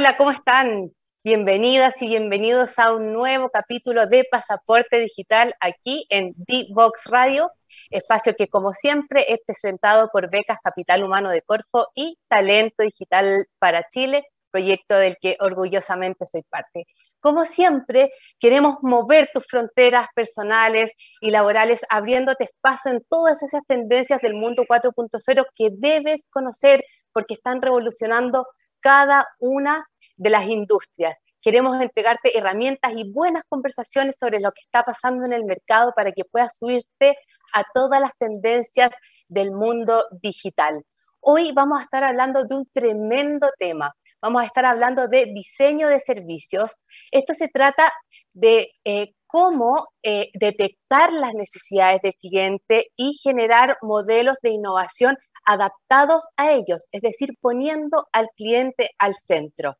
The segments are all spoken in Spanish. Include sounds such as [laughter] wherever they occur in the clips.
Hola, ¿cómo están? Bienvenidas y bienvenidos a un nuevo capítulo de Pasaporte Digital aquí en D-Box Radio, espacio que como siempre es presentado por Becas Capital Humano de Corfo y Talento Digital para Chile, proyecto del que orgullosamente soy parte. Como siempre, queremos mover tus fronteras personales y laborales, abriéndote espacio en todas esas tendencias del mundo 4.0 que debes conocer porque están revolucionando cada una de las industrias. Queremos entregarte herramientas y buenas conversaciones sobre lo que está pasando en el mercado para que puedas subirte a todas las tendencias del mundo digital. Hoy vamos a estar hablando de un tremendo tema. Vamos a estar hablando de diseño de servicios. Esto se trata de eh, cómo eh, detectar las necesidades del cliente y generar modelos de innovación adaptados a ellos, es decir, poniendo al cliente al centro.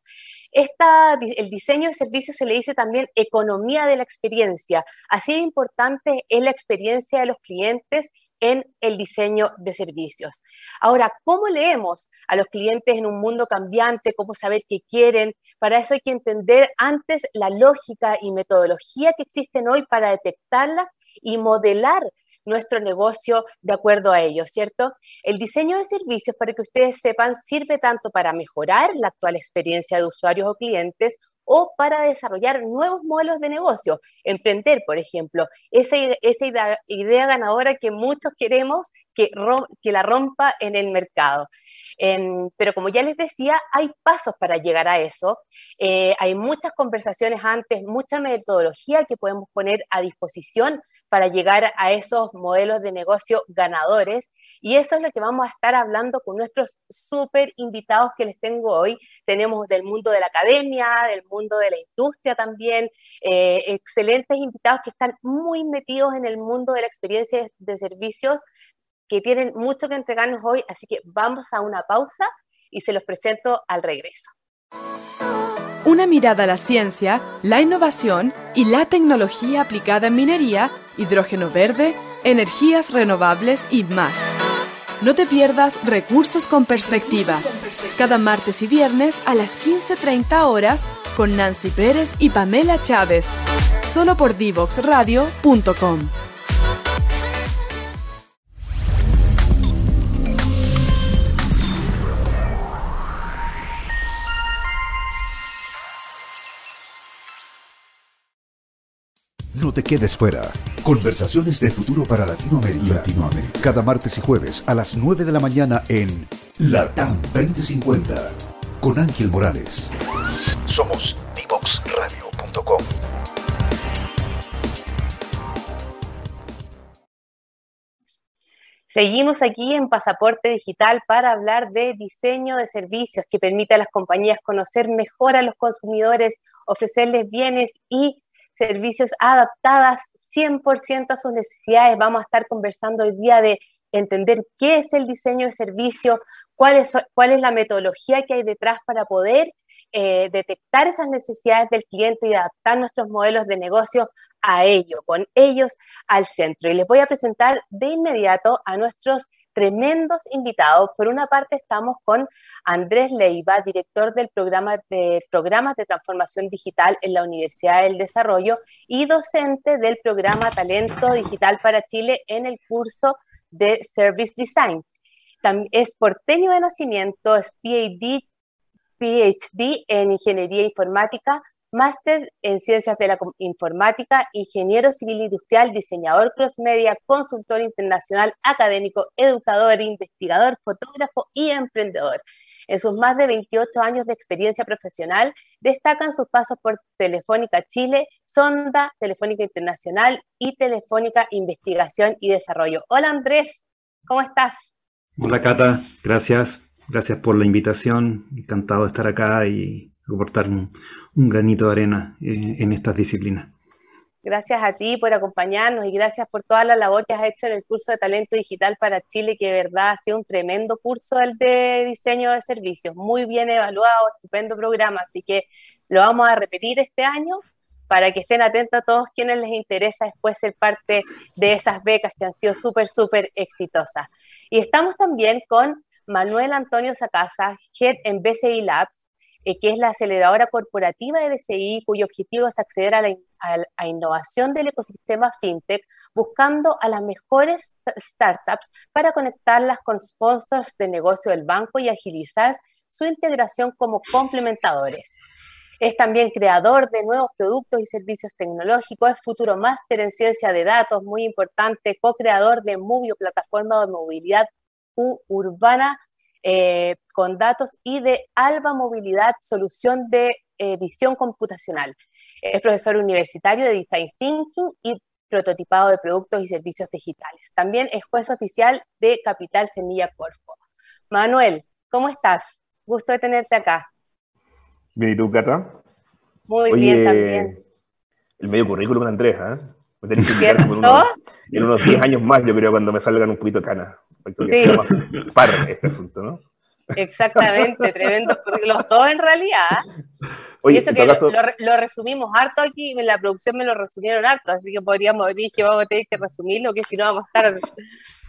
Esta, el diseño de servicios se le dice también economía de la experiencia. Así de importante es la experiencia de los clientes en el diseño de servicios. Ahora, ¿cómo leemos a los clientes en un mundo cambiante? ¿Cómo saber qué quieren? Para eso hay que entender antes la lógica y metodología que existen hoy para detectarlas y modelar nuestro negocio de acuerdo a ello, ¿cierto? El diseño de servicios, para que ustedes sepan, sirve tanto para mejorar la actual experiencia de usuarios o clientes o para desarrollar nuevos modelos de negocio, emprender, por ejemplo, esa, idea, ganadora que muchos queremos que, que la rompa en el mercado. Em, pero como ya les decía, hay pasos para llegar a eso. Eh, hay muchas conversaciones antes, mucha metodología que podemos poner a disposición para llegar a esos modelos de negocio ganadores. Y eso es lo que vamos a estar hablando con nuestros súper invitados que les tengo hoy. Tenemos del mundo de la academia, del mundo de la industria también, eh, excelentes invitados que están muy metidos en el mundo de la experiencia de servicios, que tienen mucho que entregarnos hoy. Así que vamos a una pausa y se los presento al regreso. Una mirada a la ciencia, la innovación y la tecnología aplicada en minería hidrógeno verde, energías renovables y más. No te pierdas Recursos con Perspectiva, cada martes y viernes a las 15.30 horas con Nancy Pérez y Pamela Chávez, solo por divoxradio.com. No te quedes fuera. Conversaciones de futuro para Latinoamérica. Latinoamérica. Cada martes y jueves a las 9 de la mañana en Latam 2050 con Ángel Morales. Somos divoxradio.com. Seguimos aquí en Pasaporte Digital para hablar de diseño de servicios que permite a las compañías conocer mejor a los consumidores, ofrecerles bienes y servicios adaptadas 100% a sus necesidades. Vamos a estar conversando hoy día de entender qué es el diseño de servicio, cuál es, cuál es la metodología que hay detrás para poder eh, detectar esas necesidades del cliente y adaptar nuestros modelos de negocio a ello, con ellos al centro. Y les voy a presentar de inmediato a nuestros tremendos invitados. Por una parte estamos con Andrés Leiva, director del programa de programas de transformación digital en la Universidad del Desarrollo y docente del programa Talento Digital para Chile en el curso de Service Design. es porteño de nacimiento, es PhD, PhD en Ingeniería Informática, máster en Ciencias de la Informática, ingeniero civil industrial, diseñador cross media, consultor internacional, académico, educador, investigador, fotógrafo y emprendedor. En sus más de 28 años de experiencia profesional, destacan sus pasos por Telefónica Chile, Sonda, Telefónica Internacional y Telefónica Investigación y Desarrollo. Hola Andrés, ¿cómo estás? Hola Cata, gracias. Gracias por la invitación. Encantado de estar acá y aportar un, granito de arena eh, en estas disciplinas. Gracias a ti por acompañarnos y gracias por toda la labor que has hecho en el curso de Talento Digital para Chile, que de verdad ha sido un tremendo curso el de diseño de servicios, muy bien evaluado, estupendo programa, así que lo vamos a repetir este año para que estén atentos a todos quienes les interesa después ser parte de esas becas que han sido súper, súper exitosas. Y estamos también con Manuel Antonio Sacasa, Head en BCI Labs, eh, que es la aceleradora corporativa de BCI, cuyo objetivo es acceder a la innovación del ecosistema fintech, buscando a las mejores startups para conectarlas con sponsors de negocio del banco y agilizar su integración como complementadores. Es también creador de nuevos productos y servicios tecnológicos, es futuro máster en ciencia de datos, muy importante, co-creador de Movio, plataforma de movilidad urbana eh, con datos y de Alba Movilidad, solución de eh, visión computacional. Es profesor universitario de Design Thinking y prototipado de productos y servicios digitales. También es juez oficial de Capital Semilla Corfo. Manuel, ¿cómo estás? Gusto de tenerte acá. Bien, ¿y tú, Cata? Muy bien también. El medio currículum de Andrés, ¿eh? Me tenés que [laughs] invitar unos, en unos 10 años más, yo creo, cuando me salgan un poquito de Sí. Par este asunto, ¿no? Exactamente, tremendo. Los dos en realidad. Oye, y eso que lo, resumimos harto aquí, en la producción me lo resumieron harto, así que podríamos decir que vamos a tener que resumirlo, que si no vamos a estar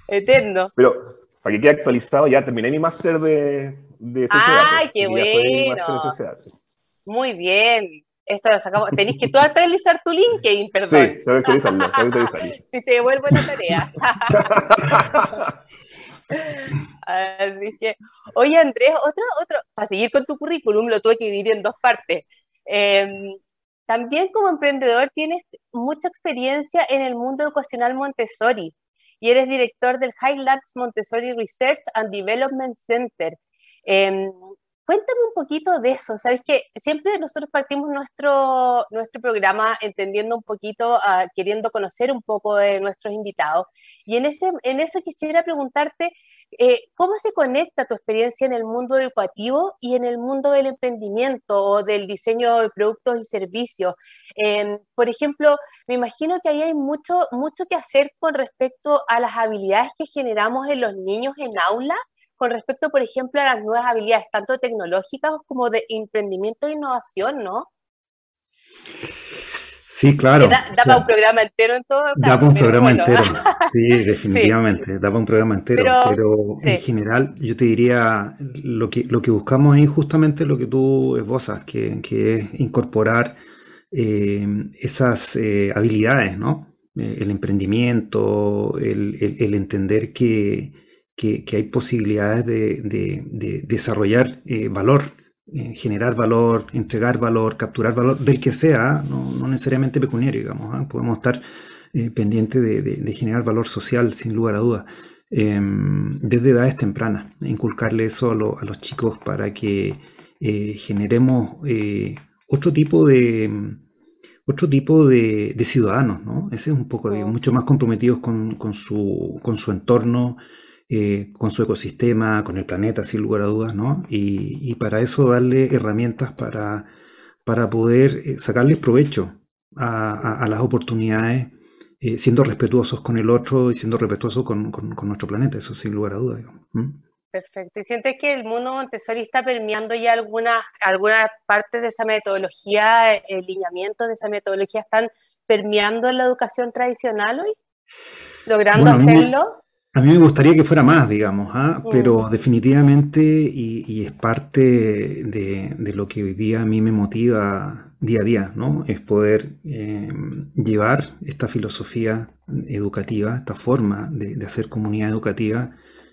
eternos. Pero, para que quede actualizado, ya terminé mi máster de, de ¡Ay, qué bueno! Muy bien. Esto lo sacamos. Tenéis que tú actualizar tu LinkedIn, perdón. Sí, tengo que actualizarlo, [laughs] si te devuelvo la tarea. [laughs] Así que, oye Andrés, otro, otro, para seguir con tu currículum, lo tuve que dividir en dos partes. Em, también como emprendedor tienes mucha experiencia en el mundo educacional Montessori y eres director del Highlands Montessori Research and Development Center. Eh, Cuéntame un poquito de eso, sabes que siempre nosotros partimos nuestro, nuestro programa entendiendo un poquito, uh, queriendo conocer un poco de nuestros invitados. Y en, ese, en eso quisiera preguntarte, eh, ¿cómo se conecta tu experiencia en el mundo educativo y en el mundo del emprendimiento o del diseño de productos y servicios? Eh, por ejemplo, me imagino que ahí hay mucho, mucho que hacer con respecto a las habilidades que generamos en los niños en aula con respecto, por ejemplo, a las nuevas habilidades, tanto tecnológicas como de emprendimiento e innovación, ¿no? Sí, claro. Da, para un programa entero en todo. Da para un programa entero, [laughs] sí, definitivamente, da para un programa entero. Pero, en general, yo te diría, lo que, lo que buscamos es justamente lo que tú esbozas, que, que es incorporar eh, esas eh, habilidades, ¿no? Eh, el emprendimiento, el entender que, que, hay posibilidades de, desarrollar eh, valor, eh, generar valor, entregar valor, capturar valor, del que sea, no, necesariamente pecuniario, digamos. ¿ah? Podemos estar eh, pendientes de, generar valor social, sin lugar a dudas, em, desde edades tempranas, inculcarle eso a, los chicos para que generemos otro tipo de otro tipo de, ciudadanos, ¿no? Ese es un poco, digo, mucho más comprometidos con, su, con su entorno, eh, con su ecosistema, con el planeta, sin lugar a dudas, ¿no? Y, para eso darle herramientas para, para poder eh, sacarles provecho a, las oportunidades, eh, siendo respetuosos con el otro y siendo respetuosos con, nuestro planeta, eso sin lugar a dudas. Perfecto. ¿Y sientes que el mundo Montessori está permeando ya algunas algunas partes de esa metodología, el lineamiento de esa metodología están permeando en la educación tradicional hoy? ¿Logrando hacerlo? A mí me gustaría que fuera más, digamos, ¿ah? pero definitivamente, y, es parte de, lo que hoy día a mí me motiva día a día, ¿no? Es poder em, llevar esta filosofía educativa, esta forma de, hacer comunidad educativa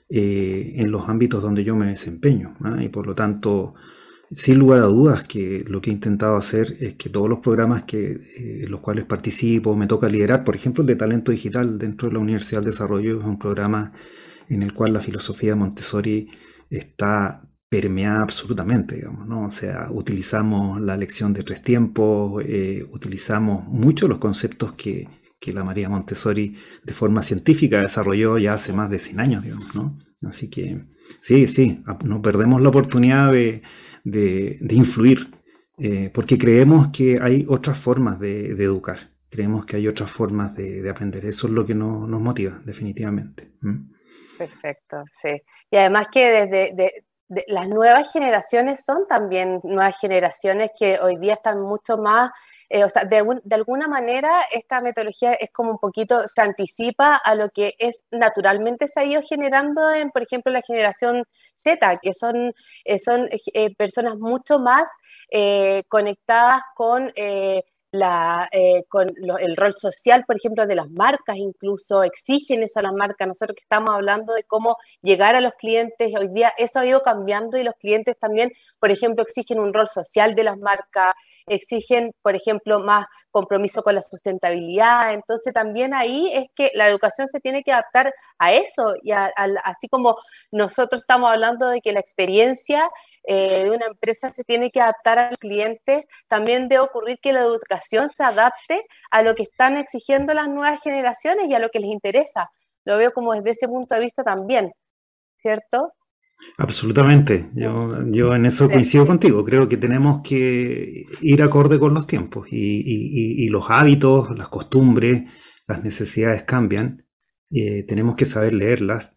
eh, en los ámbitos donde yo me desempeño. ¿ah? Y por lo tanto, sin lugar a dudas que lo que he intentado hacer es que todos los programas que, eh, en los cuales participo, me toca liderar, por ejemplo el de talento digital dentro de la Universidad del Desarrollo, es un programa en el cual la filosofía Montessori está permeada absolutamente, digamos, ¿no? O sea, utilizamos la lección de tres tiempos, eh, utilizamos mucho los conceptos que, que, la María Montessori de forma científica desarrolló ya hace más de 100 años, digamos, ¿no? Así que sí, sí, no perdemos la oportunidad de, de, influir, eh, porque creemos que hay otras formas de, educar, creemos que hay otras formas de, aprender. Eso es lo que nos, motiva, definitivamente. Perfecto, sí. Y además que desde, las nuevas generaciones son también nuevas generaciones que hoy día están mucho más, eh, o sea, de, alguna manera esta metodología es como un poquito, se anticipa a lo que es naturalmente se ha ido generando en, por ejemplo, la generación Z, que son, eh, son eh, personas mucho más conectadas con la, con el rol social, por ejemplo, de las marcas, incluso exigen eso a las marcas. Nosotros que estamos hablando de cómo llegar a los clientes, hoy día eso ha ido cambiando y los clientes también, por ejemplo, exigen un rol social de las marcas, exigen, por ejemplo, más compromiso con la sustentabilidad. Entonces, también ahí es que la educación se tiene que adaptar a eso, y así como nosotros estamos hablando de que la experiencia eh, de una empresa se tiene que adaptar a los clientes, también debe ocurrir que la educación se adapte a lo que están exigiendo las nuevas generaciones y a lo que les interesa. Lo veo como desde ese punto de vista también, ¿cierto? Absolutamente, yo, yo en eso coincido contigo, creo que tenemos que ir acorde con los tiempos y, los hábitos, las costumbres, las necesidades cambian, eh, tenemos que saber leerlas.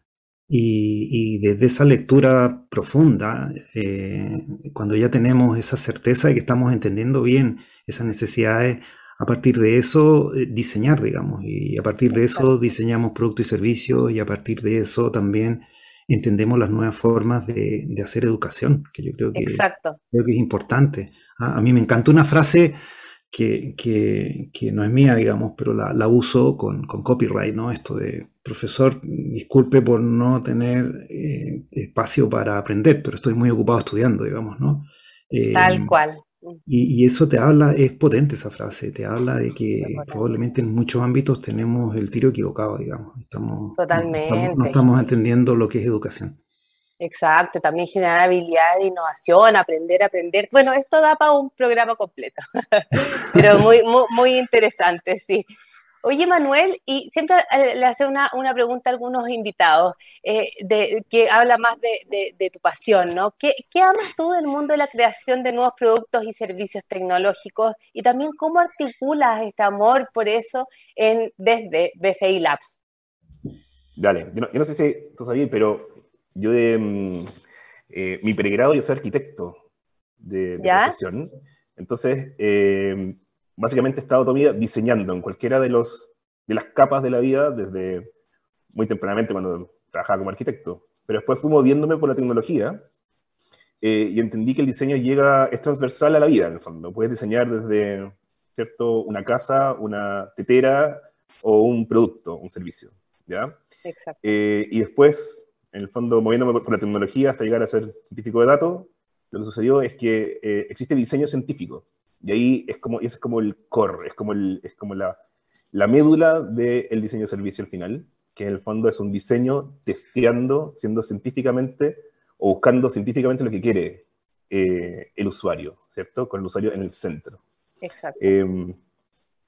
Y, desde esa lectura profunda, eh, cuando ya tenemos esa certeza de que estamos entendiendo bien esas necesidades, a partir de eso eh, diseñar, digamos, y a partir de eso diseñamos productos y servicios y a partir de eso también entendemos las nuevas formas de, hacer educación, que yo creo que, Creo que es importante. Ah, a, mí me encanta una frase que, no es mía, digamos, pero la, uso con, copyright, ¿no? Esto de, profesor, disculpe por no tener eh, espacio para aprender, pero estoy muy ocupado estudiando, digamos, ¿no? Tal em, cual. Y, eso te habla, es potente esa frase, te habla de que probablemente en muchos ámbitos tenemos el tiro equivocado, digamos. Estamos, Totalmente. No estamos, entendiendo lo que es educación. Exacto, también generar habilidad de innovación, aprender, aprender. Bueno, esto da para un programa completo, [laughs] pero muy, muy, muy interesante, sí. Oye, Manuel, y siempre eh, le hace una, pregunta a algunos invitados eh, de, que habla más de, tu pasión, ¿no? ¿Qué, amas tú del mundo de la creación de nuevos productos y servicios tecnológicos? Y también, ¿cómo articulas este amor por eso en, desde BCI Labs? Dale, yo no, sé si tú sabías, pero yo de mm, eh, mi pregrado yo soy arquitecto de, profesión. Entonces, básicamente he estado toda mi vida diseñando en cualquiera de, los, de las capas de la vida, desde muy tempranamente cuando trabajaba como arquitecto. Pero después fui moviéndome por la tecnología eh, y entendí que el diseño llega, es transversal a la vida, en el fondo. Puedes diseñar desde, ¿cierto?, una casa, una tetera o un producto, un servicio, ¿ya? Exacto. Eh, y después, en el fondo, moviéndome por, la tecnología hasta llegar a ser científico de datos, lo que sucedió es que eh, existe diseño científico. Y ahí es como, es como el core, es como, el, es como la, la médula del diseño de servicio al final, que en el fondo es un diseño testeando, siendo científicamente o buscando científicamente lo que quiere eh, el usuario, ¿cierto? Con el usuario en el centro. Exacto. Em,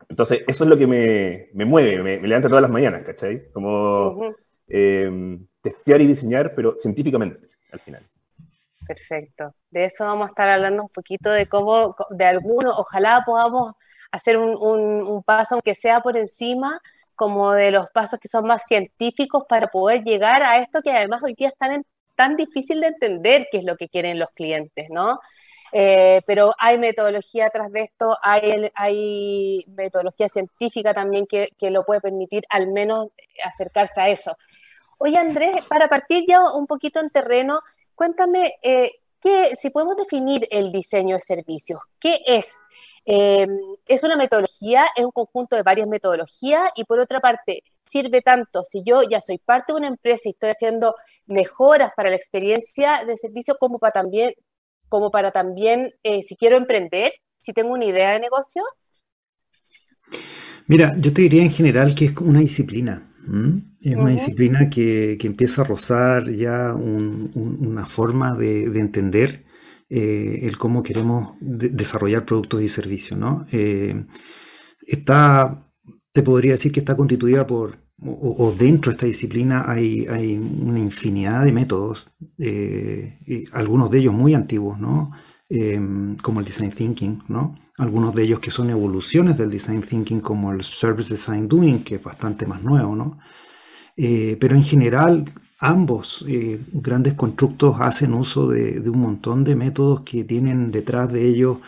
entonces, eso es lo que me, me mueve, me, levanta todas las mañanas, ¿cachai? Como em, testear y diseñar, pero científicamente, al final. Perfecto. De eso vamos a estar hablando un poquito de cómo, de algunos, ojalá podamos hacer un, paso, aunque sea por encima, como de los pasos que son más científicos para poder llegar a esto que además hoy día es tan, tan difícil de entender qué es lo que quieren los clientes, ¿no? Eh, pero hay metodología atrás de esto, hay, hay metodología científica también que, que, lo puede permitir al menos acercarse a eso. Oye Andrés, para partir ya un poquito en terreno, Cuéntame, eh, si podemos definir el diseño de servicios, ¿qué es? Em, ¿Es una metodología? ¿Es un conjunto de varias metodologías? Y por otra parte, ¿sirve tanto si yo ya soy parte de una empresa y estoy haciendo mejoras para la experiencia de servicio como para también, como para también eh, si quiero emprender, si tengo una idea de negocio? Mira, yo te diría en general que es una disciplina. Es una disciplina que, empieza a rozar ya una forma de, entender eh, el cómo queremos desarrollar productos y servicios, ¿no? Eh, está, te podría decir que está constituida por, o, dentro de esta disciplina hay, hay una infinidad de métodos, eh, algunos de ellos muy antiguos, ¿no? Em, como el Design Thinking, ¿no? Algunos de ellos que son evoluciones del Design Thinking, como el Service Design Doing, que es bastante más nuevo, ¿no? Eh, pero en general ambos eh, grandes constructos hacen uso de, un montón de métodos que tienen detrás de ellos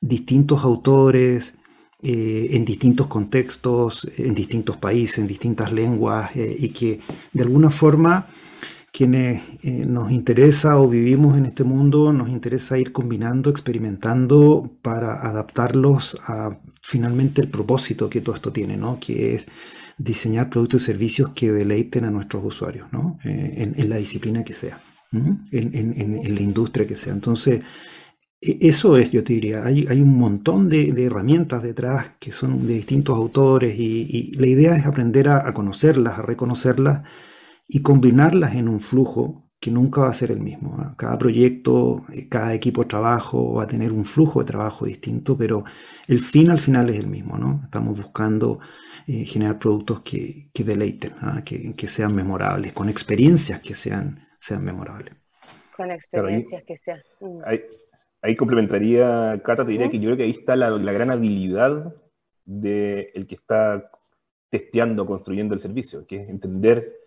distintos autores, eh, en distintos contextos, en distintos países, en distintas lenguas, y que de alguna forma quienes nos interesa o vivimos en este mundo, nos interesa ir combinando, experimentando para adaptarlos a finalmente el propósito que todo esto tiene, ¿no? que es diseñar productos y servicios que deleiten a nuestros usuarios, ¿no? Eh, en, la disciplina que sea, en, la industria que sea. Entonces, e, eso es, yo te diría, hay, hay un montón de, herramientas detrás que son de distintos autores y, la idea es aprender a, conocerlas, a reconocerlas y combinarlas en un flujo que nunca va a ser el mismo. ¿ah? Cada proyecto, eh, cada equipo de trabajo va a tener un flujo de trabajo distinto, pero el fin al final es el mismo, ¿no? Estamos buscando eh, generar productos que, deleiten, ¿ah? que, sean memorables, con experiencias que sean, sean memorables. Con experiencias que sean. Mm. Ahí, complementaría, Cata, te diría que yo creo que ahí está la, gran habilidad del que está testeando, construyendo el servicio, que es entender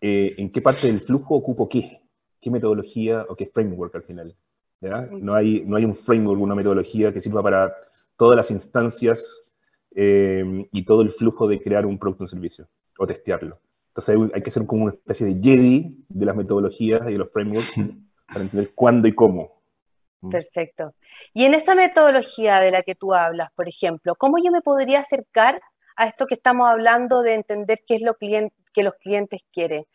eh, en qué parte del flujo ocupo qué, qué metodología o qué framework al final. No, hay, no hay un framework, una metodología que sirva para todas las instancias eh, y todo el flujo de crear un producto o un servicio o testearlo. Entonces hay, que ser como una especie de Jedi de las metodologías y de los frameworks [laughs] para entender cuándo y cómo. Mm. Perfecto. Y en esa metodología de la que tú hablas, por ejemplo, ¿cómo yo me podría acercar a esto que estamos hablando de entender qué es lo que los clientes quieren?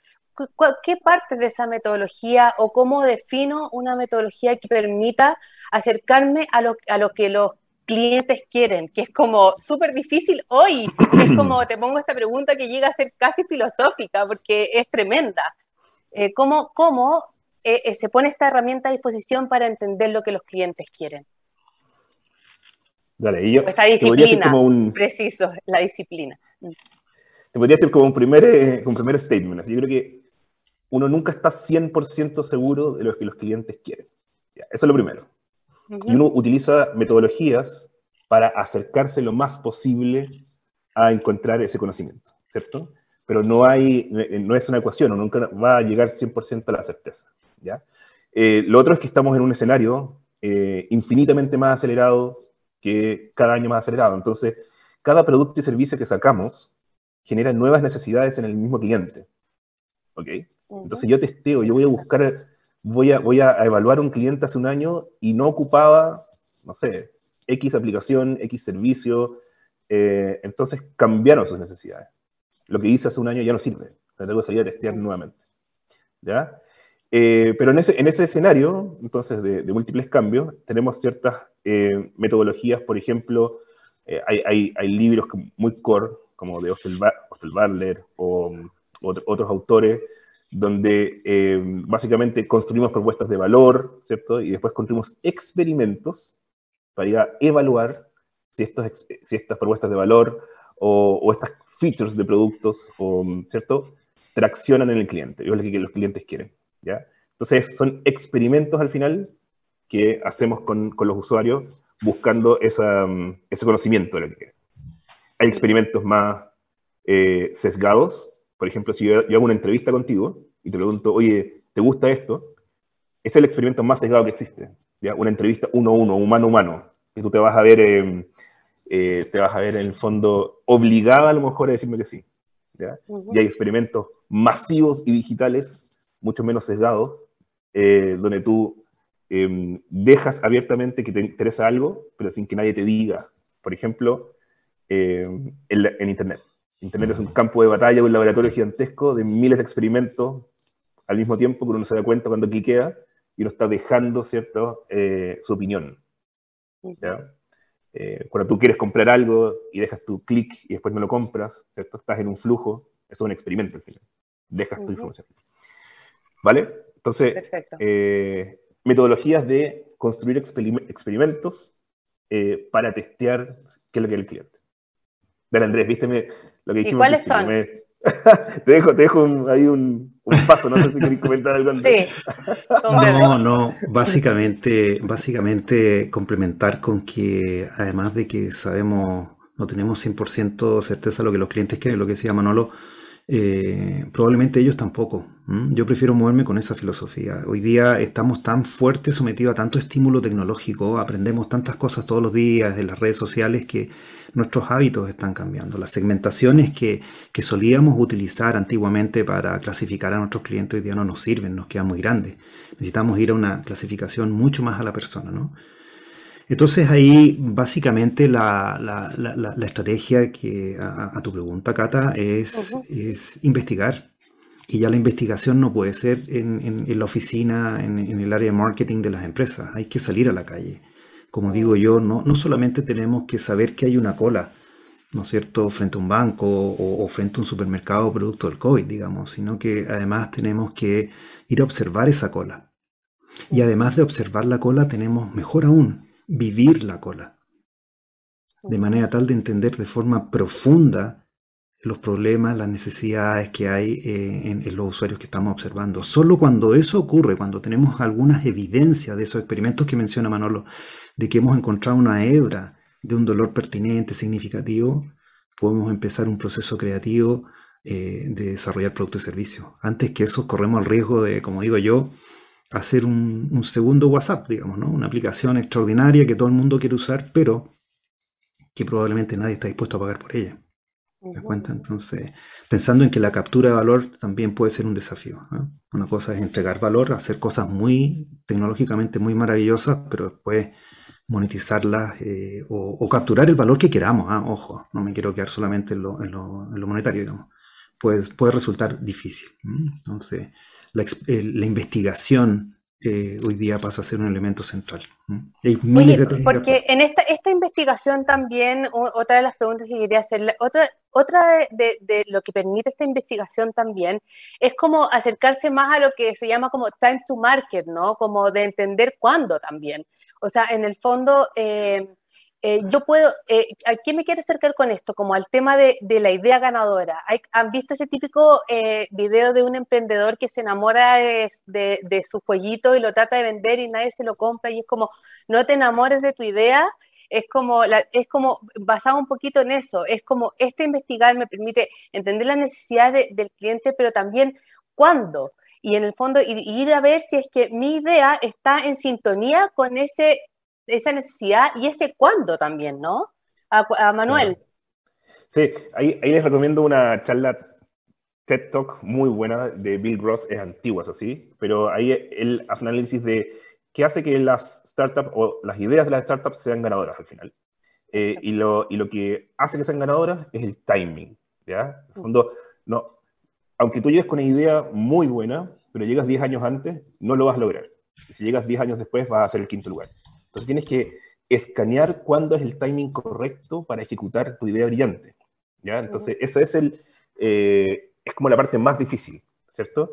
¿Qué parte de esa metodología o cómo defino una metodología que permita acercarme a lo, a lo que los clientes quieren, que es como súper difícil hoy. Es como, te pongo esta pregunta que llega a ser casi filosófica, porque es tremenda. Eh, ¿Cómo, cómo eh, eh, se pone esta herramienta a disposición para entender lo que los clientes quieren? Dale, y yo, esta disciplina, un, preciso, la disciplina. Te podría decir como un primer, un primer statement. Así, yo creo que uno nunca está 100% seguro de lo que los clientes quieren. eso es lo primero. Y uno utiliza metodologías para acercarse lo más posible a encontrar ese conocimiento, ¿cierto? Pero no, hay, no es una ecuación, uno nunca va a llegar 100% a la certeza, ¿ya? Eh, lo otro es que estamos en un escenario eh, infinitamente más acelerado que cada año más acelerado. Entonces, cada producto y servicio que sacamos genera nuevas necesidades en el mismo cliente. ¿Ok? Entonces yo testeo, yo voy a buscar voy a, voy a evaluar un cliente hace un año y no ocupaba, no sé, X aplicación, X servicio, eh, entonces cambiaron sus necesidades. Lo que hice hace un año ya no sirve, tengo que salir a testear nuevamente. ¿Ya? Eh, pero en ese, en ese escenario, entonces, de, múltiples cambios, tenemos ciertas eh, metodologías, por ejemplo, hay, hay, hay, libros muy core, como de Hostel, Barler o otros autores, donde eh, básicamente construimos propuestas de valor, ¿cierto? Y después construimos experimentos para ir a evaluar si, estos, si estas propuestas de valor o, estas features de productos, o, ¿cierto? Traccionan en el cliente, es lo que los clientes quieren, ¿ya? Entonces son experimentos al final que hacemos con, con los usuarios buscando esa, ese conocimiento de lo que quieren. Hay experimentos más eh, sesgados, por ejemplo, si yo, hago una entrevista contigo y te pregunto, oye, ¿te gusta esto? Es el experimento más sesgado que existe. ¿ya? Una entrevista uno a uno, humano a humano, que tú te vas a ver, em, eh, te vas a ver en el fondo obligada a lo mejor a decirme que sí. ¿ya? Y hay experimentos masivos y digitales, mucho menos sesgados, eh, donde tú em, dejas abiertamente que te interesa algo, pero sin que nadie te diga. Por ejemplo, em, en Internet. Internet es un campo de batalla, un laboratorio gigantesco de miles de experimentos al mismo tiempo que uno se da cuenta cuando cliquea y uno está dejando, ¿cierto?, eh, su opinión. Eh, cuando tú quieres comprar algo y dejas tu clic y después no lo compras, ¿cierto? Estás en un flujo, eso es un experimento al final. Dejas tu información. ¿Vale? Entonces, eh, metodologías de construir experimentos para testear qué es lo que el cliente. Dale, Andrés, vísteme lo que dijimos. ¿Y cuáles son? [laughs] te dejo, te dejo ahí un, paso, no sé si queréis comentar algo antes. Sí. no, no, básicamente, básicamente complementar con que además de que sabemos, no tenemos 100% certeza de lo que los clientes quieren, lo que decía Manolo, eh, probablemente ellos tampoco. Yo prefiero moverme con esa filosofía. Hoy día estamos tan fuertes, sometidos a tanto estímulo tecnológico, aprendemos tantas cosas todos los días en las redes sociales que nuestros hábitos están cambiando. Las segmentaciones que, que solíamos utilizar antiguamente para clasificar a nuestros clientes hoy día no nos sirven, nos quedan muy grandes. Necesitamos ir a una clasificación mucho más a la persona, ¿no? Entonces ahí básicamente la, estrategia que a, tu pregunta, Cata, es, investigar. Y ya la investigación no puede ser en, la oficina, en, el área de marketing de las empresas. Hay que salir a la calle. Como digo yo, no, no solamente tenemos que saber que hay una cola, ¿no es cierto?, frente a un banco o, o frente a un supermercado producto del COVID, digamos, sino que además tenemos que ir a observar esa cola. Y además de observar la cola, tenemos, mejor aún, vivir la cola, de manera tal de entender de forma profunda los problemas, las necesidades que hay eh, en, los usuarios que estamos observando. Solo cuando eso ocurre, cuando tenemos algunas evidencias de esos experimentos que menciona Manolo, de que hemos encontrado una hebra de un dolor pertinente, significativo, podemos empezar un proceso creativo eh, de desarrollar productos y servicios. Antes que eso, corremos el riesgo de, como digo yo, hacer un, segundo WhatsApp, digamos, ¿no? Una aplicación extraordinaria que todo el mundo quiere usar, pero que probablemente nadie está dispuesto a pagar por ella. ¿Te das cuenta? Entonces, pensando en que la captura de valor también puede ser un desafío. Una cosa es entregar valor, hacer cosas muy tecnológicamente muy maravillosas, pero después monetizarlas eh, o, capturar el valor que queramos. ¿ah? Ojo, no me quiero quedar solamente en lo, en lo, monetario, digamos. Pues puede resultar difícil. Entonces, la, investigación eh, hoy día pasa a ser un elemento central. porque en esta, esta investigación también, otra de las preguntas que quería hacer, otra, otra de, lo que permite esta investigación también es como acercarse más a lo que se llama como time to market, ¿no? Como de entender cuándo también. O sea, en el fondo... Eh, eh, yo puedo, eh, ¿a quién me quiere acercar con esto? Como al tema de, la idea ganadora. ¿Han visto ese típico eh, video de un emprendedor que se enamora de, su jueguito y lo trata de vender y nadie se lo compra y es como, no te enamores de tu idea? Es como, es como basado un poquito en eso, es como este investigar me permite entender la necesidad del cliente, pero también cuándo, y en el fondo ir a ver si es que mi idea está en sintonía con ese esa necesidad y ese cuándo también, ¿no? A, Manuel. Sí, ahí, les recomiendo una charla TED Talk muy buena de Bill Gross, es antigua, eso sí, pero ahí él hace un análisis de qué hace que las startups o las ideas de las startups sean ganadoras al final. Eh, y, lo, y, lo, que hace que sean ganadoras es el timing, ¿ya? En el fondo, no, aunque tú llegues con una idea muy buena, pero llegas 10 años antes, no lo vas a lograr. Y si llegas 10 años después, vas a ser el quinto lugar. Entonces tienes que escanear cuándo es el timing correcto para ejecutar tu idea brillante. ¿ya? Entonces, esa es, el, eh, es como la parte más difícil, ¿cierto?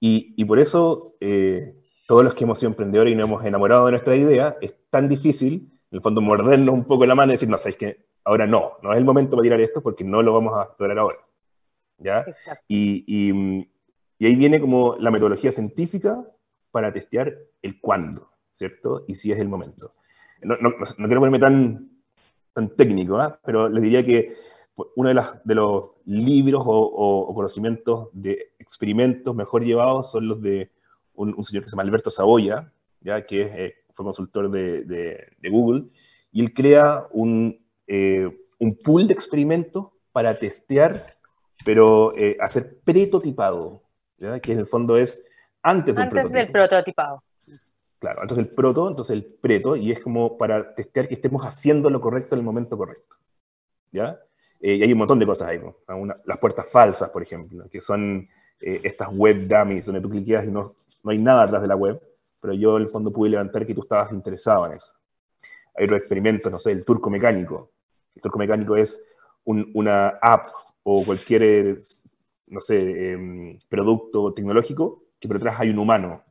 Y, y por eso, eh, todos los que hemos sido emprendedores y nos hemos enamorado de nuestra idea, es tan difícil, en el fondo, mordernos un poco la mano y decir, no, sabes que ahora no, no es el momento para tirar esto porque no lo vamos a lograr ahora. ¿ya? Y, y, y ahí viene como la metodología científica para testear el cuándo. ¿Cierto? Y si es el momento. No, no, no quiero ponerme tan, tan técnico, ¿ah? pero les diría que uno de, las, de los libros o, conocimientos de experimentos mejor llevados son los de un, señor que se llama Alberto Saboya, ¿ya? que eh, fue consultor de, de, Google, y él crea un, eh, un pool de experimentos para testear, pero eh, hacer prototipado, ¿ya? que en el fondo es antes, antes del prototipado. Claro, antes el proto, entonces el preto, y es como para testear que estemos haciendo lo correcto en el momento correcto. ¿Ya? Eh, y hay un montón de cosas ahí, ¿no? las puertas falsas, por ejemplo, que son eh, estas web dummies, donde tú cliqueas y no, no hay nada atrás de la web, pero yo en el fondo pude levantar que tú estabas interesado en eso. Hay otros experimentos, no sé, el turco mecánico. El turco mecánico es una app o cualquier, no sé, em, producto tecnológico que por detrás hay un humano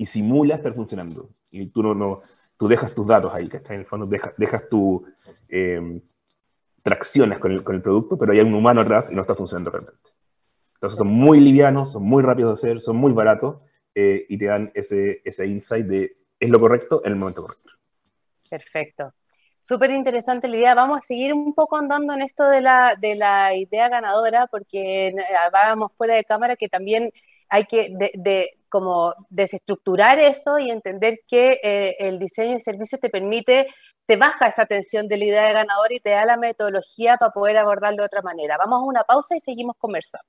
y simula estar funcionando. Y tú no, no tú dejas tus datos ahí, que está en el fondo, dejas, dejas tu, eh, tracciones con el, con el, producto, pero hay un humano atrás y no está funcionando realmente. Entonces son muy livianos, son muy rápidos de hacer, son muy baratos eh, y te dan ese, ese insight de es lo correcto en el momento correcto. Perfecto. Súper interesante la idea. Vamos a seguir un poco andando en esto de la, de la idea ganadora, porque hablábamos fuera de cámara que también hay que como desestructurar eso y entender que eh, el diseño de servicios te permite, te baja esa tensión de la idea de ganador y te da la metodología para poder abordarlo de otra manera. Vamos a una pausa y seguimos conversando.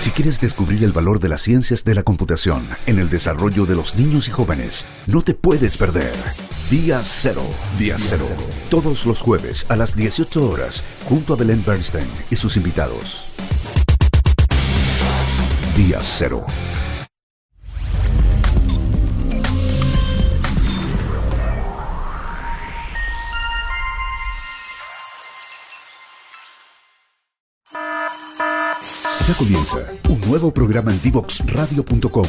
Si quieres descubrir el valor de las ciencias de la computación en el desarrollo de los niños y jóvenes, no te puedes perder. Día Cero. Día Cero. Todos los jueves a las 18 horas, junto a Belén Bernstein y sus invitados. Ya comienza un nuevo programa en divoxradio.com.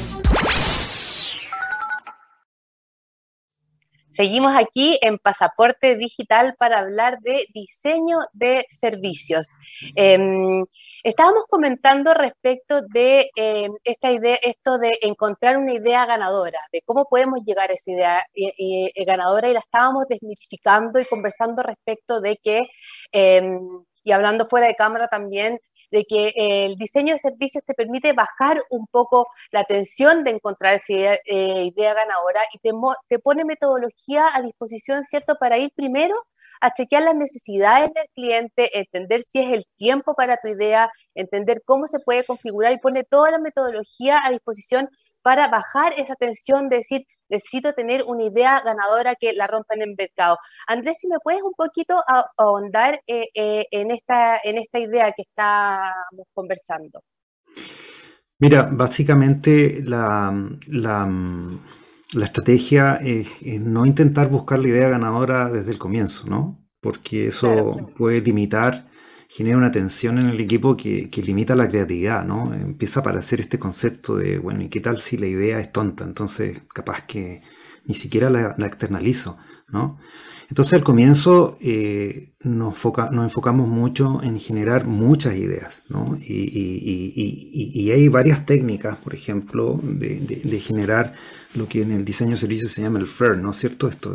Seguimos aquí en Pasaporte Digital para hablar de diseño de servicios. Em, estábamos comentando respecto de em, esta idea, esto de encontrar una idea ganadora, de cómo podemos llegar a esa idea ganadora y la estábamos desmitificando y conversando respecto de que, em, y hablando fuera de cámara también, de que el diseño de servicios te permite bajar un poco la tensión de encontrar esa idea, eh, ganadora y te, te, pone metodología a disposición, ¿cierto? Para ir primero a chequear las necesidades del cliente, entender si es el tiempo para tu idea, entender cómo se puede configurar y pone toda la metodología a disposición para bajar esa tensión de decir, necesito tener una idea ganadora que la rompa en el mercado. Andrés, si me puedes un poquito ahondar eh, eh, en, esta, en esta idea que estamos conversando. Mira, básicamente la, la, estrategia es, no intentar buscar la idea ganadora desde el comienzo, ¿no? Porque eso puede limitar genera una tensión en el equipo que, limita la creatividad, ¿no? Empieza a aparecer este concepto de, bueno, ¿y qué tal si la idea es tonta? Entonces, capaz que ni siquiera la, externalizo, ¿no? Entonces, al comienzo eh, nos, enfocamos mucho en generar muchas ideas, ¿no? Y, hay varias técnicas, por ejemplo, de, generar lo que en el diseño de servicios se llama el FAIR, ¿no es cierto? Esto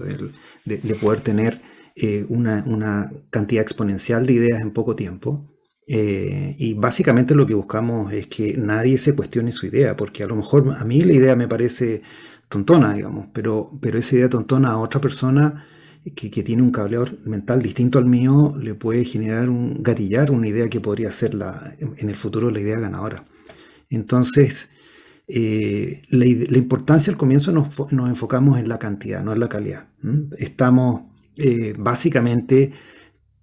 de poder tener eh, una, cantidad exponencial de ideas en poco tiempo. Eh, y básicamente lo que buscamos es que nadie se cuestione su idea, porque a lo mejor a mí la idea me parece tontona, digamos, pero, pero esa idea tontona a otra persona que, tiene un cableador mental distinto al mío le puede generar un gatillar, una idea que podría ser la, en el futuro la idea ganadora. Entonces, eh, la, importancia al comienzo nos, nos, enfocamos en la cantidad, no en la calidad. Estamos eh, básicamente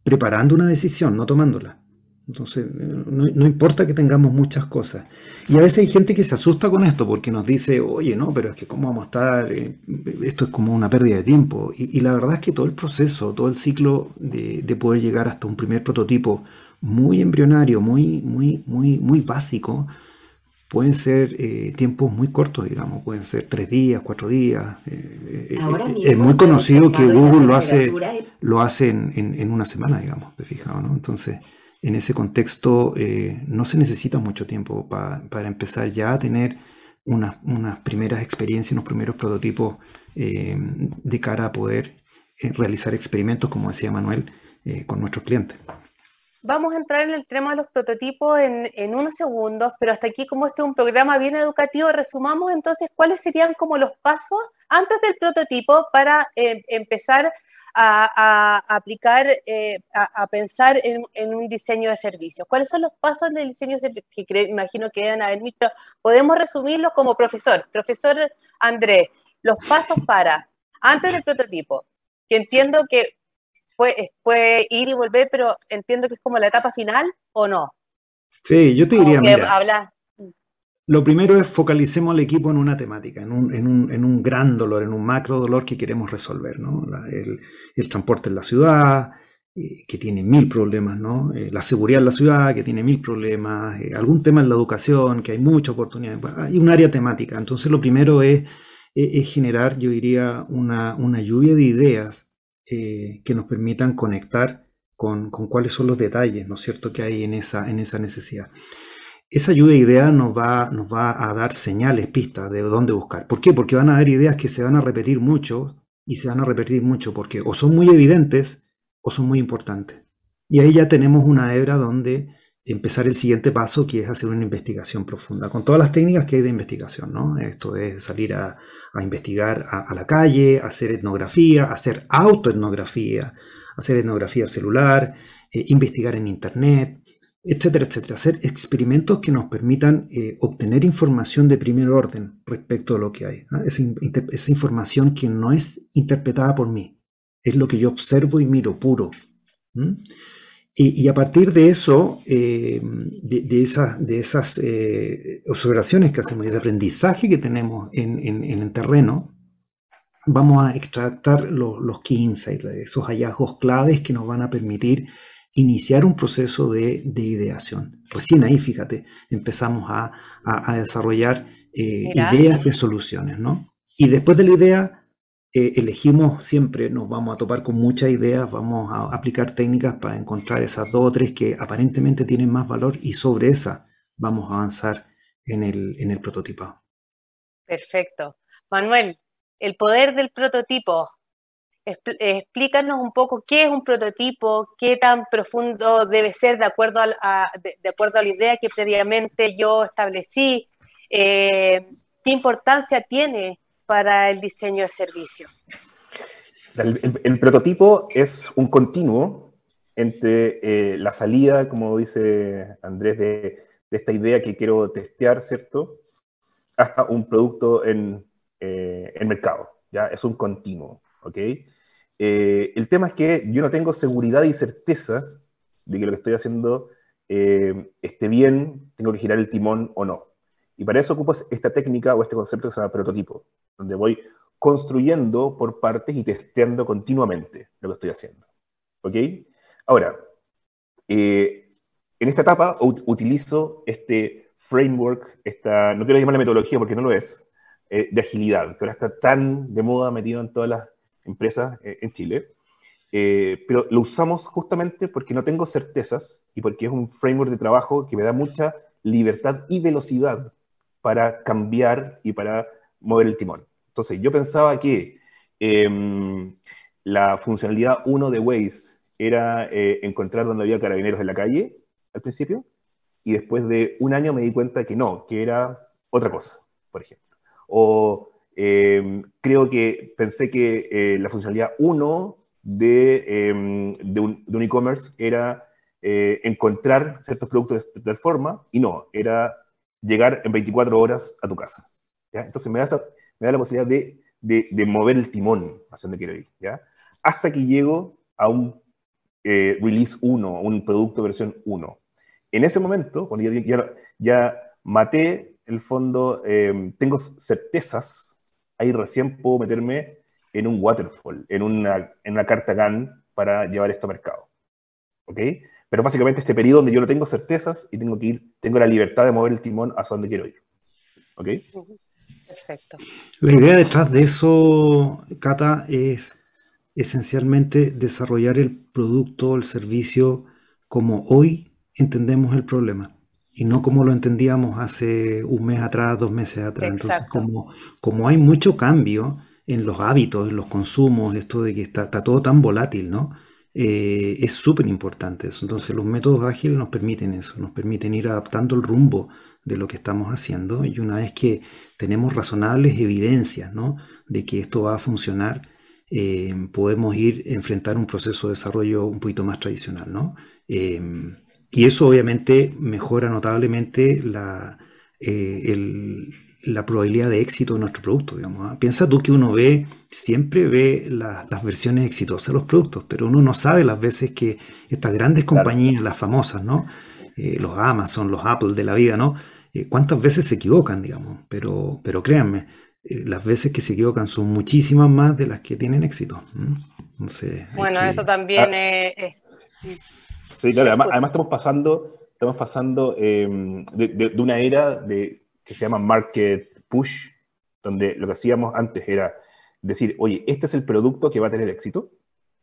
preparando una decisión, no tomándola. Entonces, no, importa que tengamos muchas cosas. Y a veces hay gente que se asusta con esto porque nos dice, oye, no, pero es que cómo vamos a estar, eh, esto es como una pérdida de tiempo. Y, la verdad es que todo el proceso, todo el ciclo de, de, poder llegar hasta un primer prototipo muy embrionario, muy, muy, muy, muy básico, pueden ser eh, tiempos muy cortos, digamos, pueden ser tres días, cuatro días. Eh, eh, es muy conocido que Google lo hace, lo hace en, una semana, digamos, te fijas, ¿no? Entonces, en ese contexto no se necesita mucho tiempo para empezar ya a tener unas, unas primeras experiencias, unos primeros prototipos de cara a poder realizar experimentos, como decía Manuel, con nuestros clientes. Vamos a entrar en el tema de los prototipos en, unos segundos, pero hasta aquí, como este es un programa bien educativo, resumamos entonces cuáles serían como los pasos antes del prototipo para eh, empezar a, aplicar, eh, a, pensar en, un diseño de servicios. ¿Cuáles son los pasos del diseño de servicios? Que imagino que deben haber visto. Podemos resumirlo como profesor. Profesor Andrés, los pasos para, antes del prototipo, que entiendo que puede, ir y volver, pero entiendo que es como la etapa final o no. Sí, yo te diría, mira, lo primero es focalicemos al equipo en una temática, en un, en, un, en un, gran dolor, en un macro dolor que queremos resolver, ¿no? el, el, transporte en la ciudad, eh, que tiene mil problemas, ¿no? Eh, la seguridad en la ciudad, que tiene mil problemas, eh, algún tema en la educación, que hay mucha oportunidad, hay un área temática. Entonces lo primero es, es generar, yo diría, una, una lluvia de ideas eh, que nos permitan conectar con, cuáles son los detalles, ¿no es cierto?, que hay en esa, en esa necesidad. Esa lluvia de nos va, nos va a dar señales, pistas de dónde buscar. ¿Por qué? Porque van a haber ideas que se van a repetir mucho y se van a repetir mucho porque o son muy evidentes o son muy importantes. Y ahí ya tenemos una hebra donde empezar el siguiente paso, que es hacer una investigación profunda, con todas las técnicas que hay de investigación, ¿no? Esto es salir a, investigar a, la calle, hacer etnografía, hacer autoetnografía, hacer etnografía celular, eh, investigar en Internet, etcétera, etcétera. Hacer experimentos que nos permitan eh, obtener información de primer orden respecto a lo que hay. Esa, información que no es interpretada por mí, es lo que yo observo y miro puro. Y, a partir de eso, eh, de, de, esas eh, observaciones que hacemos y de aprendizaje que tenemos en, el terreno, vamos a extractar los key insights, esos hallazgos claves que nos van a permitir iniciar un proceso de, ideación. Recién ahí, fíjate, empezamos a, desarrollar eh, ideas de soluciones, ¿no? Y después de la idea, eh, elegimos siempre, nos vamos a topar con muchas ideas, vamos a aplicar técnicas para encontrar esas dos o tres que aparentemente tienen más valor y sobre esa vamos a avanzar en el, en el prototipo. Perfecto. Manuel, el poder del prototipo. Explícanos un poco qué es un prototipo, qué tan profundo debe ser de acuerdo a, de, acuerdo a la idea que previamente yo establecí, eh, qué importancia tiene para el diseño de servicio? El, prototipo es un continuo entre eh, la salida, como dice Andrés, de, esta idea que quiero testear, ¿cierto? Hasta un producto en, eh, mercado, ¿ya? Es un continuo, ¿ok? Eh, el tema es que yo no tengo seguridad y certeza de que lo que estoy haciendo esté bien, tengo que girar el timón o no. Y para eso ocupo esta técnica o este concepto que se llama prototipo, donde voy construyendo por partes y testeando continuamente lo que estoy haciendo. ¿Ok? Ahora, eh, en esta etapa utilizo este framework, esta, no quiero llamarle metodología porque no lo es, eh, de agilidad, que ahora está tan de moda metido en todas las empresas eh, en Chile. pero lo usamos justamente porque no tengo certezas y porque es un framework de trabajo que me da mucha libertad y velocidad para cambiar y para mover el timón. Entonces, yo pensaba que em, la funcionalidad 1 de Waze era eh, encontrar donde había carabineros en la calle al principio, y después de un año me di cuenta que no, que era otra cosa, por ejemplo. O em, creo que pensé que eh, la funcionalidad 1 de, em, de un e-commerce era eh, encontrar ciertos productos de tal forma, y no, era llegar en 24 horas a tu casa. Entonces me da, me da la posibilidad de, de, mover el timón hacia donde quiero ir. ¿ya? Hasta que llego a un eh, release 1, un producto versión 1. En ese momento, cuando ya, ya, maté el fondo, em, tengo certezas, ahí recién puedo meterme en un waterfall, en una, en una carta GAN para llevar esto a mercado. ¿Ok? Pero básicamente este periodo donde yo no tengo certezas y tengo que ir, tengo la libertad de mover el timón hacia donde quiero ir. ¿Ok? Perfecto. La idea detrás de eso, Cata, es esencialmente desarrollar el producto el servicio como hoy entendemos el problema y no como lo entendíamos hace un mes atrás, dos meses atrás. Entonces, como, como hay mucho cambio en los hábitos, en los consumos, esto de que está, está todo tan volátil, ¿no? Eh, es súper importante eso. Entonces los métodos ágiles nos permiten eso, nos permiten ir adaptando el rumbo de lo que estamos haciendo y una vez que tenemos razonables evidencias ¿no? de que esto va a funcionar, eh, podemos ir a enfrentar un proceso de desarrollo un poquito más tradicional. ¿no? Eh, y eso obviamente mejora notablemente la, el, la probabilidad de éxito de nuestro producto. Digamos. ¿ah? Piensa tú que uno ve, siempre ve las versiones exitosas de los productos, pero uno no sabe las veces que estas grandes compañías, las famosas, ¿no? Eh, los Amazon, los Apple de la vida, ¿no? Eh, ¿Cuántas veces se equivocan, digamos? Pero, pero créanme, eh, las veces que se equivocan son muchísimas más de las que tienen éxito. bueno, eso también ah. es... Sí, claro, además, estamos pasando, estamos pasando em, de una era de que se llama Market Push, donde lo que hacíamos antes era decir, oye, este es el producto que va a tener éxito,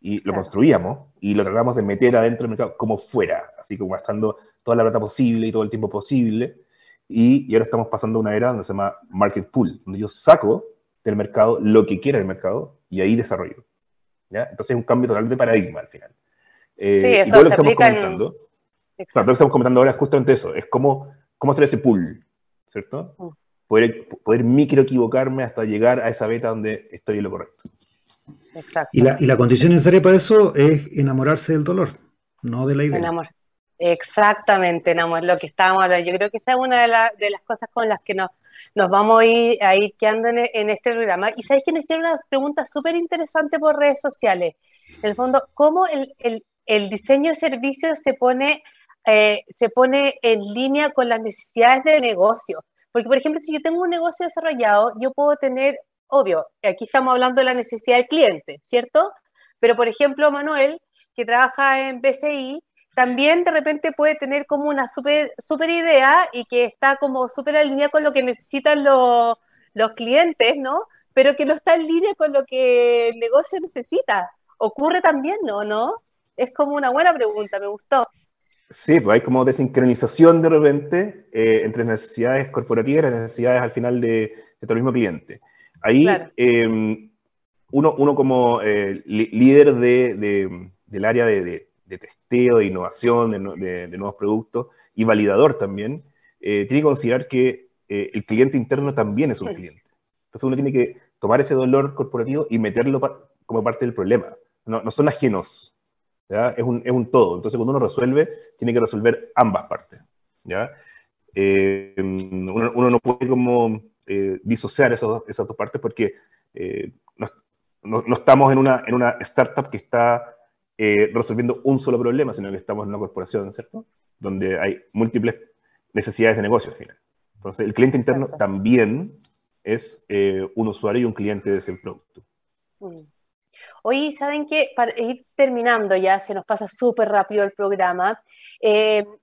y lo construíamos y lo tratamos de meter adentro del mercado como fuera, así como gastando toda la plata posible y todo el tiempo posible. Y, y, ahora estamos pasando una era donde se llama Market Pool, donde yo saco del mercado lo que quiera el mercado y ahí desarrollo. ¿ya? Entonces es un cambio total de paradigma al final. Eh, sí, eso y todo lo que estamos comentando, en... todo lo que estamos comentando ahora es justamente eso, es cómo, cómo hacer ese pool, ¿cierto? Poder, poder micro equivocarme hasta llegar a esa beta donde estoy en lo correcto. Exacto. Y la, y la condición necesaria para eso es enamorarse del dolor, no de la idea. Enamor. Exactamente, enamor, lo que estábamos hablando. Yo creo que esa es una de, de las cosas con las que nos, nos vamos a ir, a ir quedando en, este programa. Y sabéis que nos hicieron una pregunta súper interesante por redes sociales. En el fondo, ¿cómo el, el, el diseño de servicios se pone, eh, se pone en línea con las necesidades de negocio? Porque, por ejemplo, si yo tengo un negocio desarrollado, yo puedo tener obvio, aquí estamos hablando de la necesidad del cliente, ¿cierto? Pero, por ejemplo, Manuel, que trabaja en BCI, también de repente puede tener como una súper super idea y que está como súper alineada con lo que necesitan los, los clientes, ¿no? Pero que no está en línea con lo que el negocio necesita. Ocurre también, ¿no? ¿No? Es como una buena pregunta, me gustó. Sí, pues hay como desincronización de repente eh, entre las necesidades corporativas y las necesidades al final de, de tu mismo cliente. Ahí em, uno, uno, como eh, líder de, del área de, testeo, de innovación, de, nuevos productos y validador también, eh, tiene que considerar que eh, el cliente interno también es un cliente. Entonces uno tiene que tomar ese dolor corporativo y meterlo como parte del problema. No, no son ajenos, Es, un, es, un, todo. Entonces cuando uno resuelve, tiene que resolver ambas partes. ¿ya? Uno, uno, no puede como eh, disociar esas, esas, dos partes porque eh, no, no, estamos en una, en una startup que está eh, resolviendo un solo problema, sino que estamos en una corporación, ¿cierto? Donde hay múltiples necesidades de negocio al final. Entonces, el cliente interno también es un usuario y un cliente de ese producto. Mm. Hoy, ¿saben qué? Para ir terminando ya, se nos pasa súper rápido el programa.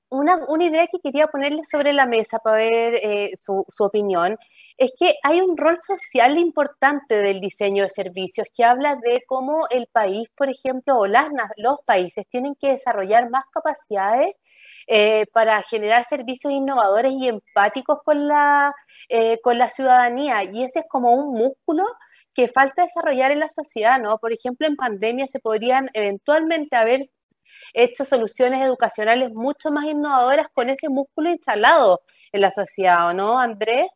una, una, idea que quería ponerle sobre la mesa para ver su, su, opinión es que hay un rol social importante del diseño de servicios que habla de cómo el país, por ejemplo, o las, los países tienen que desarrollar más capacidades eh, para generar servicios innovadores y empáticos con la, eh, con la ciudadanía. Y ese es como un músculo que falta desarrollar en la sociedad, ¿no? Por ejemplo, en pandemia se podrían eventualmente haber hecho soluciones educacionales mucho más innovadoras con ese músculo instalado en la sociedad, no, Andrés?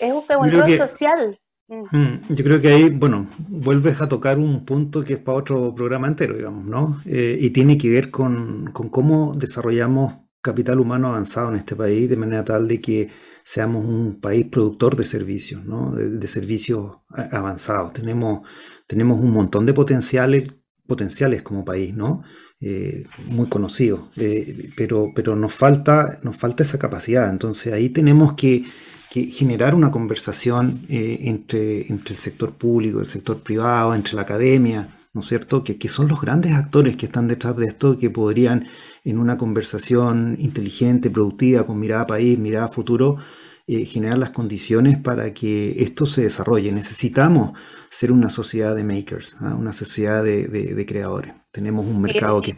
Es un rol social. Mm. Mm, yo creo que ahí, bueno, vuelves a tocar un punto que es para otro programa entero, digamos, ¿no? Eh, y tiene que ver con, cómo desarrollamos capital humano avanzado en este país de manera tal de que seamos un país productor de servicios, ¿no? De, servicios avanzados. Tenemos, tenemos un montón de potenciales, potenciales como país, ¿no? Eh, muy conocidos, eh, pero, pero nos, falta, nos falta esa capacidad. Entonces ahí tenemos que generar una conversación eh, entre, entre el sector público, el sector privado, entre la academia, ¿no es cierto? Que, que, son los grandes actores que están detrás de esto, que podrían en una conversación inteligente, productiva, con mirada a país, mirada a futuro, generar las condiciones para que esto se desarrolle. Necesitamos ser una sociedad de makers, ¿ah? una sociedad de, de, de, creadores. Tenemos un mercado que,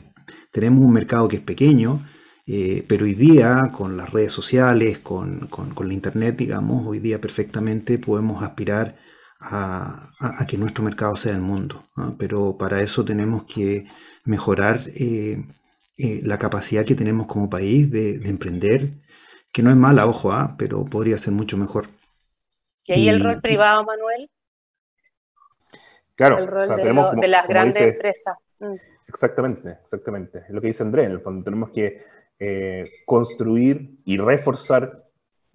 tenemos un mercado que es pequeño, eh, pero hoy día, con las redes sociales, con, la Internet, digamos, hoy día perfectamente podemos aspirar a, que nuestro mercado sea el mundo. Pero para eso tenemos que mejorar eh, eh, la capacidad que tenemos como país de, emprender, que no es mala, ojo, ¿ah? pero podría ser mucho mejor. ¿Y ahí el rol privado, Manuel? Claro, el rol de, las grandes empresas. Mm. Exactamente, exactamente. Es lo que dice André, en el fondo tenemos que eh, construir y reforzar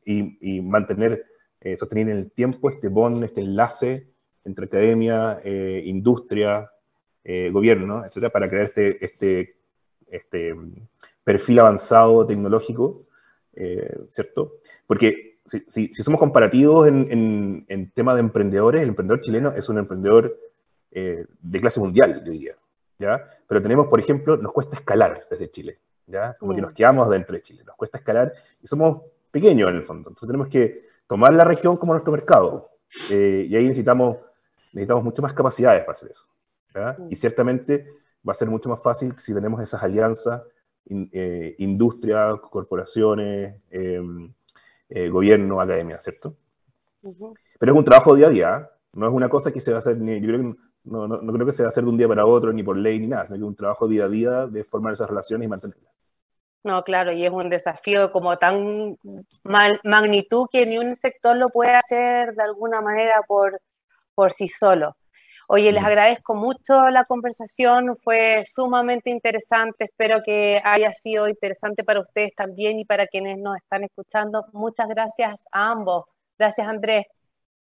y, mantener, eh, sostener en el tiempo este bond, este enlace entre academia, eh, industria, gobierno, etcétera, para crear este, este, este perfil avanzado tecnológico, ¿cierto? Porque si, somos comparativos en, en, tema de emprendedores, el emprendedor chileno es un emprendedor de clase mundial, yo diría, ¿ya? Pero tenemos, por ejemplo, nos cuesta escalar desde Chile. ¿ya? Como que nos quedamos dentro de Chile, nos cuesta escalar y somos pequeños en el fondo. Entonces tenemos que tomar la región como nuestro mercado eh, y ahí necesitamos, necesitamos mucho más capacidades para hacer eso. Y ciertamente va a ser mucho más fácil si tenemos esas alianzas, eh, industria, corporaciones, em, eh, gobierno, academia, ¿cierto? Pero es un trabajo día a día. No es una cosa que se va a hacer, yo creo que no, no, no, creo que se va a hacer de un día para otro, ni por ley, ni nada, sino que es un trabajo día a día de formar esas relaciones y mantenerlas. No, claro, y es un desafío como tan magnitud que ni un sector lo puede hacer de alguna manera por, por sí solo. Oye, les mm. agradezco mucho la conversación, fue sumamente interesante, espero que haya sido interesante para ustedes también y para quienes nos están escuchando. Muchas gracias a ambos. Gracias, Andrés.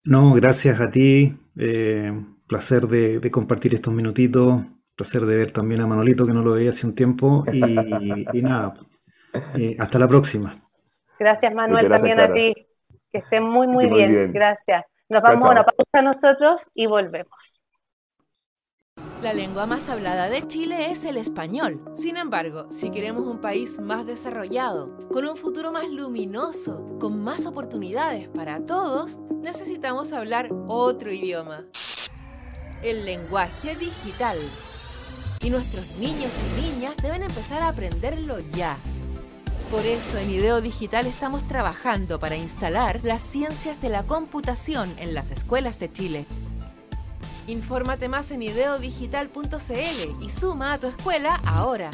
No, gracias a ti. Eh, placer de, compartir estos minutitos. Placer de ver también a Manolito, que no lo veía hace un tiempo. Y, nada, eh, hasta la próxima. Gracias, Manuel, también a ti. Que estén muy, muy, bien. Gracias. Nos vamos a una pausa nosotros y volvemos. La lengua más hablada de Chile es el español. Sin embargo, si queremos un país más desarrollado, con un futuro más luminoso, con más oportunidades para todos, necesitamos hablar otro idioma el lenguaje digital. Y nuestros niños y niñas deben empezar a aprenderlo ya. Por eso en IDEO Digital estamos trabajando para instalar las ciencias de la computación en las escuelas de Chile. Infórmate más en ideodigital.cl y suma a tu escuela ahora.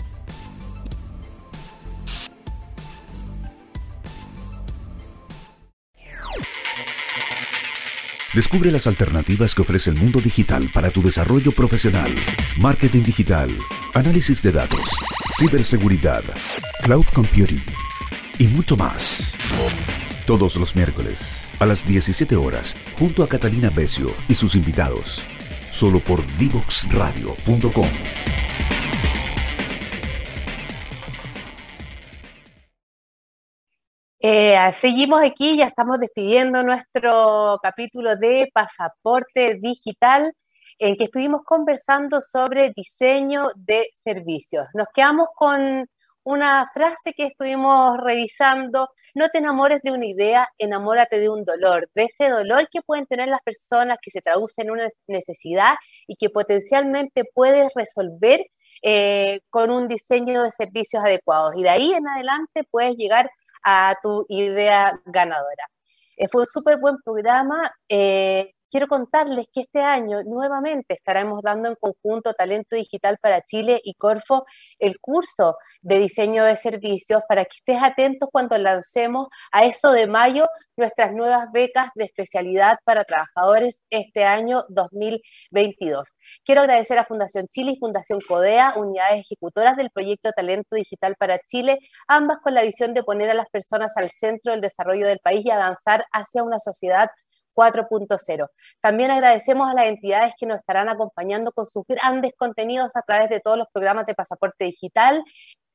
Descubre las alternativas que ofrece el mundo digital para tu desarrollo profesional. Marketing digital, análisis de datos, ciberseguridad, cloud computing y mucho más. Todos los miércoles a las 17 horas junto a Catalina Becio y sus invitados. Solo por divoxradio.com. Eh, seguimos aquí, ya estamos despidiendo nuestro capítulo de pasaporte digital en que estuvimos conversando sobre diseño de servicios. Nos quedamos con una frase que estuvimos revisando, no te enamores de una idea, enamórate de un dolor, de ese dolor que pueden tener las personas que se traduce en una necesidad y que potencialmente puedes resolver eh, con un diseño de servicios adecuados. Y de ahí en adelante puedes llegar a tu idea ganadora. Eh, fue un súper buen programa. Eh, quiero contarles que este año nuevamente estaremos dando en conjunto Talento Digital para Chile y Corfo el curso de diseño de servicios para que estés atentos cuando lancemos a eso de mayo nuestras nuevas becas de especialidad para trabajadores este año 2022. Quiero agradecer a Fundación Chile y Fundación CODEA, unidades ejecutoras del proyecto Talento Digital para Chile, ambas con la visión de poner a las personas al centro del desarrollo del país y avanzar hacia una sociedad 4.0. También agradecemos a las entidades que nos estarán acompañando con sus grandes contenidos a través de todos los programas de pasaporte digital.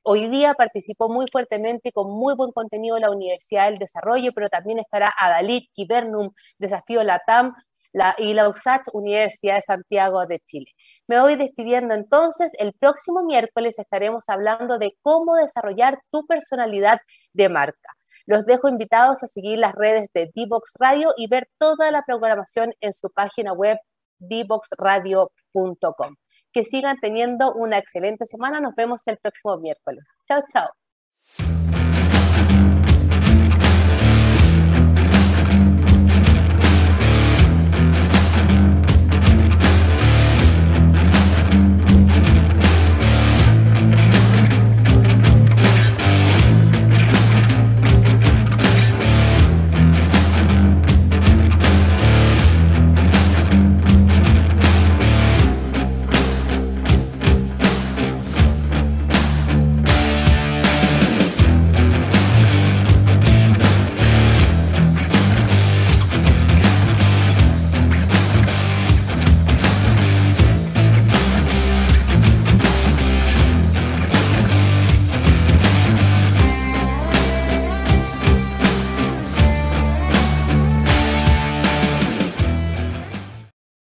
Hoy día participó muy fuertemente con muy buen contenido la Universidad del Desarrollo, pero también estará Adalit, Kibernum, Desafío Latam, la, y la Universidad de Santiago de Chile. Me voy despidiendo entonces. El próximo miércoles estaremos hablando de cómo desarrollar tu personalidad de marca. Los dejo invitados a seguir las redes de Dbox Radio y ver toda la programación en su página web dboxradio.com. Que sigan teniendo una excelente semana. Nos vemos el próximo miércoles. Chao, chao.